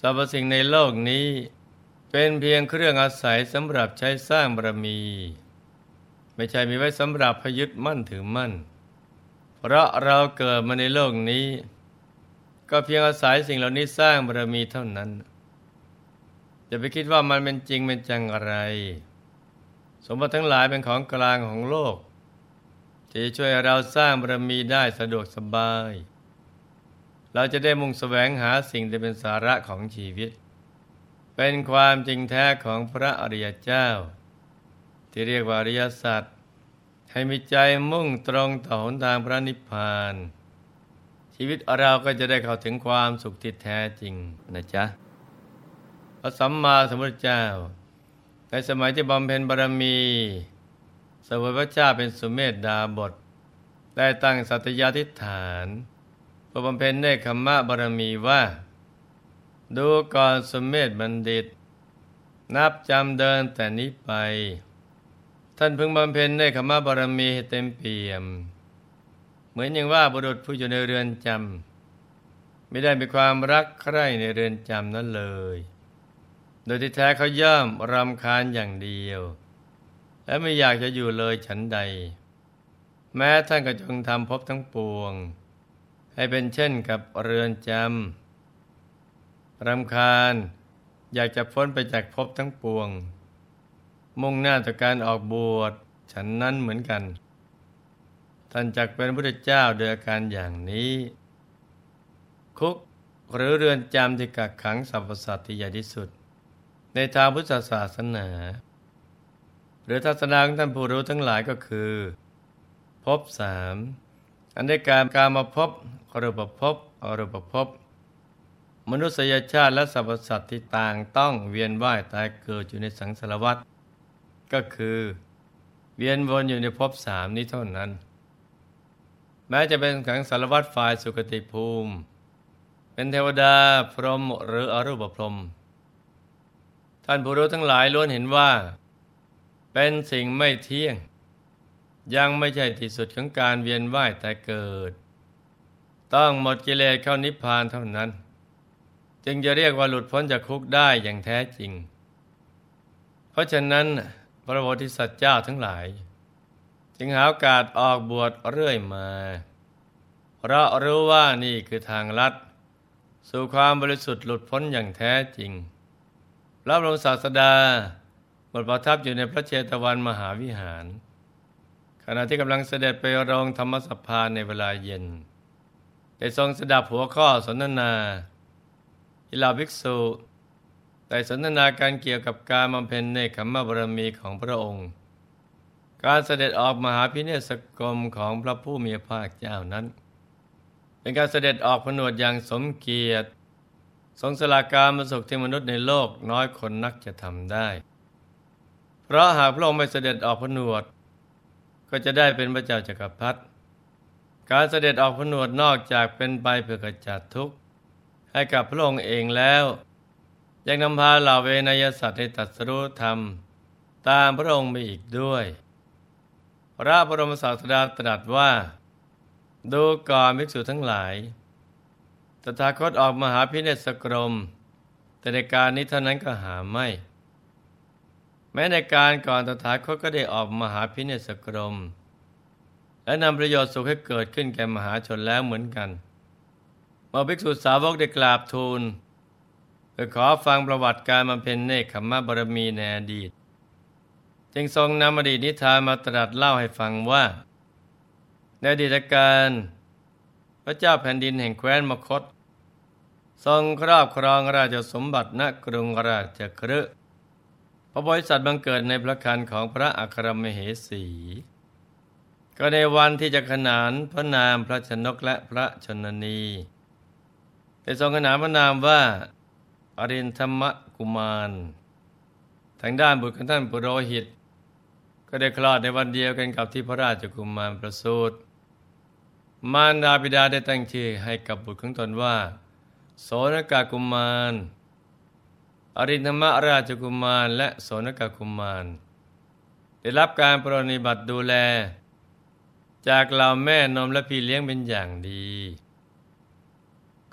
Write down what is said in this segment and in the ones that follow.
สรรพสิ่งในโลกนี้ เป็นเพียงเครื่องอาศัยสำหรับใช้สร้างบารมี ไม่ใช่มีไว้สำหรับพยึดมั่นถือมั่น เพราะเราเกิดมาในโลกนี้ ก็เพียงอาศัยสิ่งเหล่านี้สร้างบารมีเท่านั้นอย่าไปคิดว่ามันเป็นจริงเป็นจังอะไร สมบัติทั้งหลายเป็นของกลางของโลกที่จะช่วยเราสร้างบารมีได้สะดวกสบาย เราจะได้มุ่งแสวงหาสิ่งที่เป็นสาระของชีวิต เป็นความจริงแท้ของพระอริยเจ้า ที่เรียกว่าอริยสัจให้มีใจมุ่งตรงต่อหนทางพระนิพพาน ชีวิตเราก็จะได้เข้าถึงความสุขที่แท้จริงนะจ๊ะพระสัมมาสัมพุทธเจ้า ในสมัยที่บำเพ็ญบารมีสวยพระเจ้าเป็นสุเมธดาบท ได้ตั้งสัตยาธิฐาน เพื่อบำเพ็ญเนคขมะบารมีว่า ดูก่อนสุเมธบัณฑิต นับจำเดินแต่นี้ไป ท่านพึงบำเพ็ญเนคขมะบารมีเต็มเปี่ยม เหมือนอย่างว่าบุรุษผู้อยู่ในเรือนจำไม่ได้มีความรักใคร่ในเรือนจำนั้นเลย โดยที่แท้เขาย่อมรำคาญอย่างเดียว และไม่อยากจะอยู่เลยฉันใด แม้ท่านก็จงทำพบทั้งปวง ให้เป็นเช่นกับเรือนจำรำคาญอยากจะพ้นไปจากภพทั้งปวง มุ่งหน้าต่อการออกบวชฉันนั้นเหมือนกัน ท่านจักเป็นพระเจ้าโดยอาการอย่างนี้ คุกหรือเรือนจำที่กักขังสรรพสัตว์ที่ใหญ่ที่สุด ในทางพุทธศาสนา หรือทัศนาของท่านผู้รู้ทั้งหลายก็คือพบสามอันได้การการมาพบ รูปภพอรูปภพมนุษยชาติและสรรพสัตว์ที่ต่างต้องเวียนว่ายตายเกิดอยู่ในสังสารวัฏก็คือ เวียนวนอยู่ในภพสามนี้เท่านั้น แม้จะเป็นขังสารวัฏฝ่ายสุคติภูมิ เป็นเทวดาพรหมหรืออรูปพรหมท่านผู้รู้ทั้งหลายล้วนเห็นว่า เป็นสิ่งไม่เที่ยง ยังไม่ใช่ที่สุดของการเวียนว่ายแต่เกิด ต้องหมดกิเลสเข้านิพพานเท่านั้น จึงจะเรียกว่าหลุดพ้นจากคุกได้อย่างแท้จริง เพราะฉะนั้นพระโพธิสัตว์เจ้าทั้งหลาย จึงหาโอกาสออกบวชเรื่อยมาเพราะรู้ว่านี่คือทางลัด สู่ความบริสุทธิ์หลุดพ้นอย่างแท้จริงพระบรมศาสดาดประทับอยู่ในพระเชตวันมหาวิหาร ขณะที่กำลังเสด็จไปรองธรรมสภาในเวลาเย็น ได้ทรงสดับหัวข้อสนทนาอิลาภิกษุแต่สนทนาการเกี่ยวกับการบำเพ็ญในขมบารมีของพระองค์ การเสด็จออกมหาพิเนศกรมของพระผู้มีพระภาคเจ้านั้น เป็นการเสด็จออกผนวดอย่างสมเกียรติ ทรงสลาการมาสุขที่มนุษย์ในโลกน้อยคนนักจะทำได้ เพราะหากพระองค์ไม่เสด็จออกผนวด ก็จะได้เป็นพระเจ้าจักรพรรดิ การเสด็จออกผนวดนอกจากเป็นไปเพื่อกระจัดทุกข์ให้กับพระองค์เองแล้ว ยังนำพาเหล่าเวนยสัตว์ให้ตัดสรู้ธรรม ตามพระองค์ไปอีกด้วย พระบรมศาสดาตรัสว่า ดูก่อนภิกษุทั้งหลายตถาคตออกมาหาพิเนศกรม แต่ในการนี้เท่านั้นก็หาไม่ แม้ในการก่อนตถาคตก็ได้ออกมหาพิเนศกรม และนำประโยชน์สุขให้เกิดขึ้นแก่มหาชนแล้วเหมือนกัน เมื่อภิกษุสาวกได้กราบทูลเพื่อขอฟังประวัติการมาเป็นเนคขมบารมีในอดีต จึงทรงนำอดีตนิทานมาตรัสเล่าให้ฟังว่า ในอดีตการพระเจ้าแผ่นดินแห่งแคว้นมคต ทรงครอบครองราชสมบัติณกรุงราชคฤห์พระบริษัทบังเกิดในพระคันของพระอัครมเหสี ก็ในวันที่จะขนานพระนามพระชนกและพระชนนีได้ทรงขนานพระนามว่าอรินธรรมกุมาร ทางด้านบุตรของท่านปุโรหิต ก็ได้คลอดในวันเดียวกันกับที่พระราชกุมารประสูติมารดาบิดาได้ตั้งชื่อให้กับบุตรของตนว่า โสนกากุมาร อรินธรรมราชกุมาร และโสนกกุมาร ได้รับการปรนิบัติดูแล จากเหล่าแม่นมและพี่เลี้ยงเป็นอย่างดี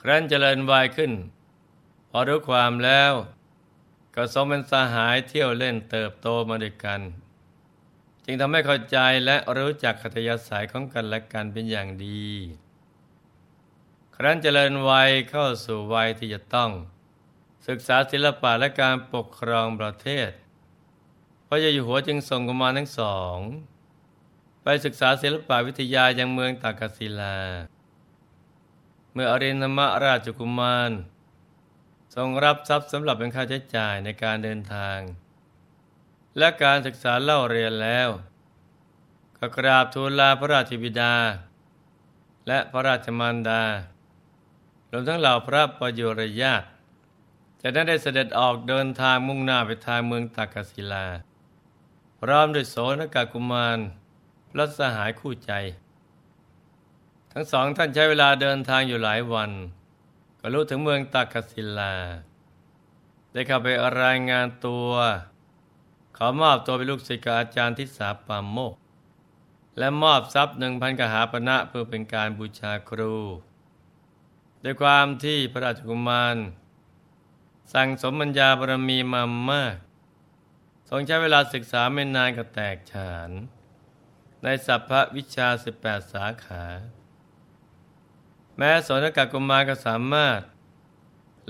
ครั้นเจริญวัยขึ้น พอรู้ความแล้ว ก็สมเป็นสหายเที่ยวเล่นเติบโตมาด้วยกัน จึงทำให้เข้าใจและรู้จักขัตยาสายของกันและกันเป็นอย่างดี ครั้นเจริญวัยเข้าสู่วัยที่จะต้อง ศึกษาศิลปะและการปกครองประเทศพระเจ้าอยู่หัวจึงส่งกุมารทั้งสอง ไปศึกษาศิลปวิทยายังเมืองตากศิลา เมื่ออรินทมราชกุมาร ทรงรับทรัพย์สำหรับเป็นค่าใช้จ่ายในการเดินทาง และการศึกษาเล่าเรียนแล้วก็กราบทูลลาพระราชบิดา และพระราชมารดารวมทั้งเหล่าพระประยุรญาติจะได้ได้เสด็จออกเดินทางมุ่งหน้าไปทางเมืองตากศิลา พร้อมด้วยโสนกากุมาร พระสหายคู่ใจ ทั้งสองท่านใช้เวลาเดินทางอยู่หลายวัน ก็รู้ถึงเมืองตากศิลา ได้เข้าไปรายงานตัว ขอมอบตัวเป็นลูกศิษย์อาจารย์ทิสาปามโมก และมอบทรัพย์หนึ่งพันกหาปณะเพื่อเป็นการบูชาครูด้วยความที่พระราชกุมาร สั่งสมบัญญาบารมีมามาก ทรงใช้เวลาศึกษาไม่นานก็แตกฉาน ในสัพพวิชา 18 สาขา แม้สนกกุมารก็สามารถ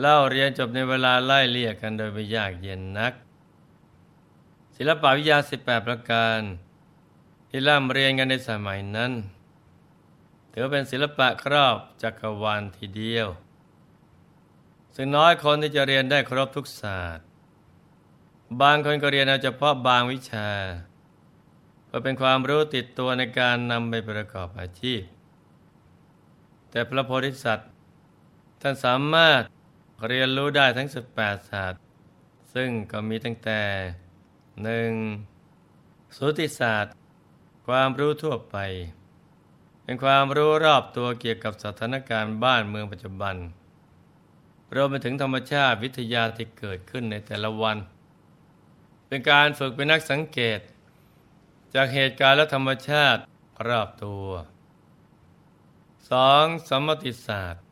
เล่าเรียนจบในเวลาไล่เลี่ยกันโดยไม่ยากเย็นนัก ศิลปวิทยา 18 ประการ ที่ร่ำเรียนกันในสมัยนั้นถือเป็นศิลปะครอบจักรวาลทีเดียว ซึ่งน้อยคนที่จะเรียนได้ครบทุกศาสตร์ บางคนก็เรียนเอาเฉพาะบางวิชา เพื่อเป็นความรู้ติดตัวในการนำไปประกอบอาชีพ แต่พระโพธิสัตว์ ท่านสามารถเรียนรู้ได้ทั้งสิบแปดศาสตร์ ซึ่งก็มีตั้งแต่หนึ่งสุติศาสตร์ ความรู้ทั่วไป เป็นความรู้รอบตัวเกี่ยวกับสถานการณ์บ้านเมืองปัจจุบันรวมไปถึงธรรมชาติวิทยาที่เกิดขึ้นในแต่ละวัน เป็นการฝึกเป็นนักสังเกต จากเหตุการณ์และธรรมชาติรอบตัวสองสมมติศาสตร์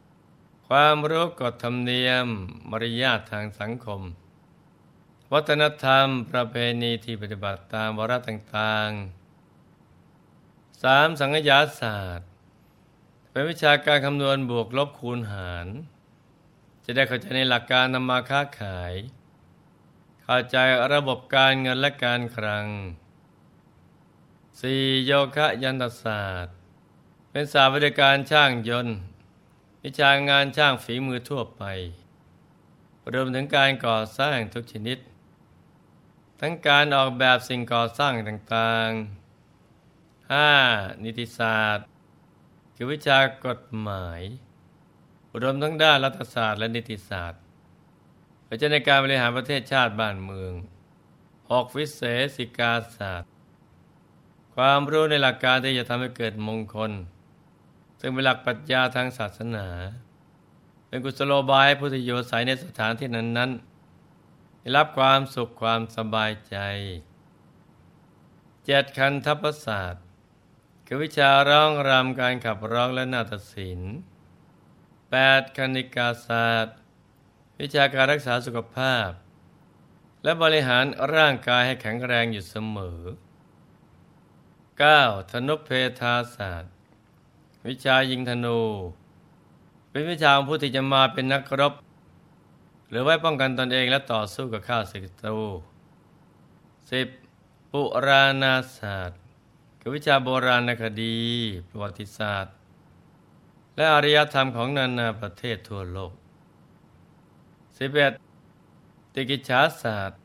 ความรู้กฎธรรมเนียมมารยาททางสังคม วัฒนธรรมประเพณีที่ปฏิบัติตามวาระต่างๆสามสังขยาศาสตร์ เป็นวิชาการคำนวณบวกลบคูณหาร จะได้เข้าใจในหลักการนำมาค้าขาย เข้าใจระบบการเงินและการคลัง สี่โยคะยันตศาสตร์ เป็นศาสาวิทการช่างยนต์ วิชางานช่างฝีมือทั่วไป รวมถึงการก่อสร้างทุกชนิด ทั้งการออกแบบสิ่งก่อสร้างต่างๆ 5. นิติศาสตร์ คือวิชากฎหมาย รวมทั้งด้านรัฐศาสตร์และนิติศาสตร์เพื่อจะในการบริหารประเทศชาติบ้านเมืองออกวิเศษสิกาศาสตร์ ความรู้ในหลักการที่จะทำให้เกิดมงคล ซึ่งเป็นหลักปรัชญาทางศาสนา เป็นกุศโลบายพุทธโยสายในสถานที่นั้นๆได้รับความสุขความสบายใจเจ็ดคันทัพศาสตร์คือวิชาร้องรำการขับร้องและนาฏศิลป์แปดคณิกาศาสตร์ วิชาการรักษาสุขภาพ และบริหารร่างกายให้แข็งแรงอยู่เสมอ 9. ธนุเพทาศาสตร์ วิชายิงธนู เป็นวิชาของผู้ที่จะมาเป็นนักรบ หรือไว้ป้องกันตนเองและต่อสู้กับข้าศึกศัตรูสิบปุราณาศาสตร์ คือวิชาโบราณคดี ประวัติศาสตร์ และอารยธรรมของนานาประเทศทั่วโลกสิบเอ็ดติกิจฉาศาสตร์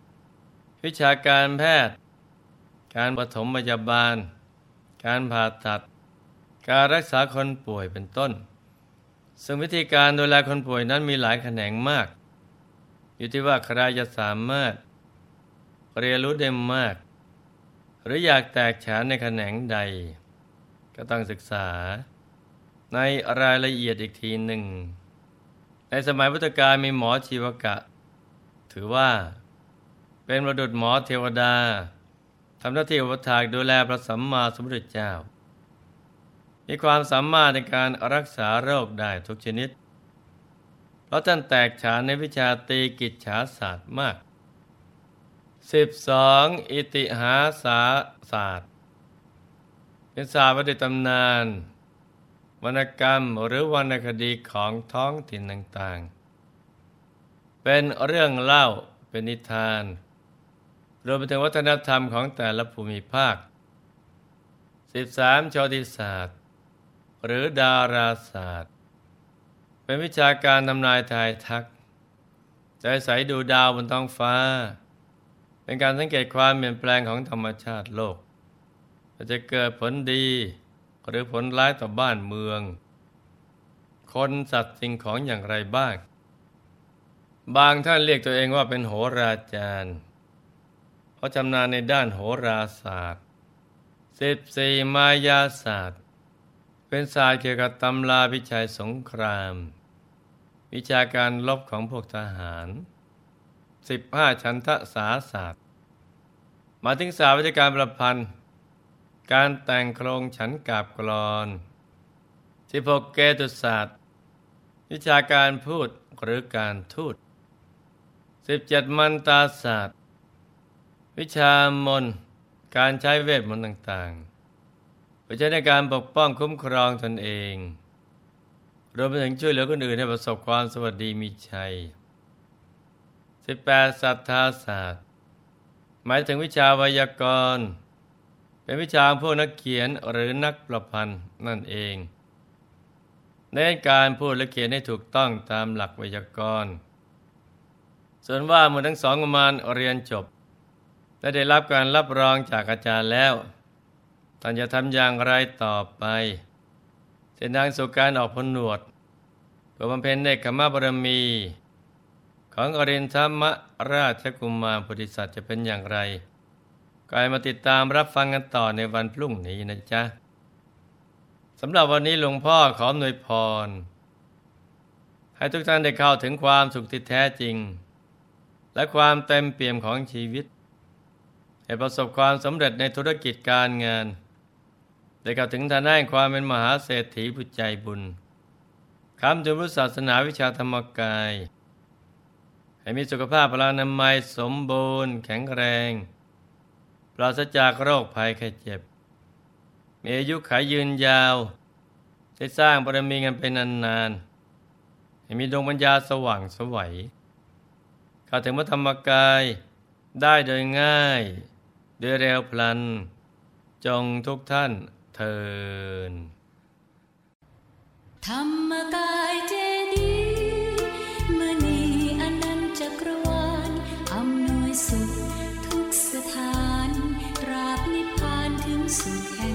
วิชาการแพทย์การปฐมพยาบาล การผ่าตัด การรักษาคนป่วยเป็นต้น ซึ่งวิธีการดูแลคนป่วยนั้นมีหลายแขนงมาก อยู่ที่ว่าใครจะสามารถ เรียนรู้ได้มาก หรืออยากแตกฉานในแขนงใด ก็ต้องศึกษา ในรายละเอียดอีกทีหนึ่ง ในสมัยพุทธกาลมีหมอชีวกะ ถือว่าเป็นประดุษหมอเทวดา ทำหน้าที่อุปถากดูแลพระสัมมาสัมพุทธเจ้า มีความสามารถในการรักษาโรคได้ทุกชนิด เพราะท่านแตกฉานในวิชาตีกิจฉาศาสตร์มากสิบสองอิติหาสาศาสตร์ เป็นศาสตร์ประดิษฐ์ตำนาน วรรณกรรมหรือวรรณคดีของท้องถิ่นต่างๆ เป็นเรื่องเล่าเป็นนิทาน รวมไปถึงวัฒนธรรมของแต่ละภูมิภาค 13 ชติศาสตร์ หรือดาราศาสตร์ เป็นวิชาการทำนายทายทักใจใสดูดาวบนท้องฟ้า เป็นการสังเกตความเปลี่ยนแปลงของธรรมชาติโลกจะเกิดผลดี หรือผลร้ายต่อบ้านเมือง คนสัตว์สิ่งของอย่างไรบ้าง บางท่านเรียกตัวเองว่าเป็นโหราจารย์ ราะชำนาญในด้านโหราศาสตร์สิบสี่มายาศาสตร์ เป็นศาสตร์เกี่ยวกับตำราพิชัยสงคราม วิชาการลบของพวกทหารสิบห้าชันทศาศาสตร์ มาถึงศาสตร์วิชาการประพันธ์ การแต่งโครงฉันกาบกรอนสิบหกเกตุศาสตร์ วิชาการพูดหรือการทูตสิบเจ็ดมันตาศาสตร์ วิชามนการใช้เวทมนต์ต่างๆไปใช้ในการปกป้องคุ้มครองตนเองรวมไปถึงช่วยเหลือคนอื่นให้ประสบความสวัสดีมีชัยสิบแปดสัทธาศาสตร์ หมายถึงวิชาไวยากรณ์ เป็นวิชาพวกนักเขียนหรือนักประพันธ์นั่นเอง ในการพูดและเขียนให้ถูกต้องตามหลักไวยากรณ์ ส่วนว่าเมื่อทั้งสองประมาณเรียนจบ และได้รับการรับรองจากอาจารย์แล้วท่านจะทำอย่างไรต่อไปเส้นทางสู่การออกผลหนวดเพื่อบำเพ็ญในกรรมบารมี ของอรินทมราชกุมารพุทธิสัตว์จะเป็นอย่างไรกายมาติดตามรับฟังกันต่อในวันพรุ่งนี้นะจ๊ะสำหรับวันนี้หลวงพ่อขอหน่วยพร ให้ทุกท่านได้เข้าถึงความสุขที่แท้จริง และความเต็มเปี่ยมของชีวิต ให้ประสบความสำเร็จในธุรกิจการงาน ได้เข้าวถึงทางด้านความเป็นมหาเศรษฐีผู้ใจบุญคำถึงพุทธศาสนาวิชาธรรมกาย ให้มีสุขภาพพลานามัยสมบูรณ์ แข็งแรง ปราศจากโรคภัยแค่เจ็บ มีอายุขายยืนยาว ได้สร้างบารมีกันเป็นนานๆให้มีดวงปัญญาสว่างสวัยเข้าถึงพระธรรมกายได้โดยง่าย ด้วยเร็วพลัน จงทุกท่านเทินธรรมกายเจดีมณีอนันจักรวาลอำนวยสุขทุกสถานตราบนิพพานถึงสุขแห่ง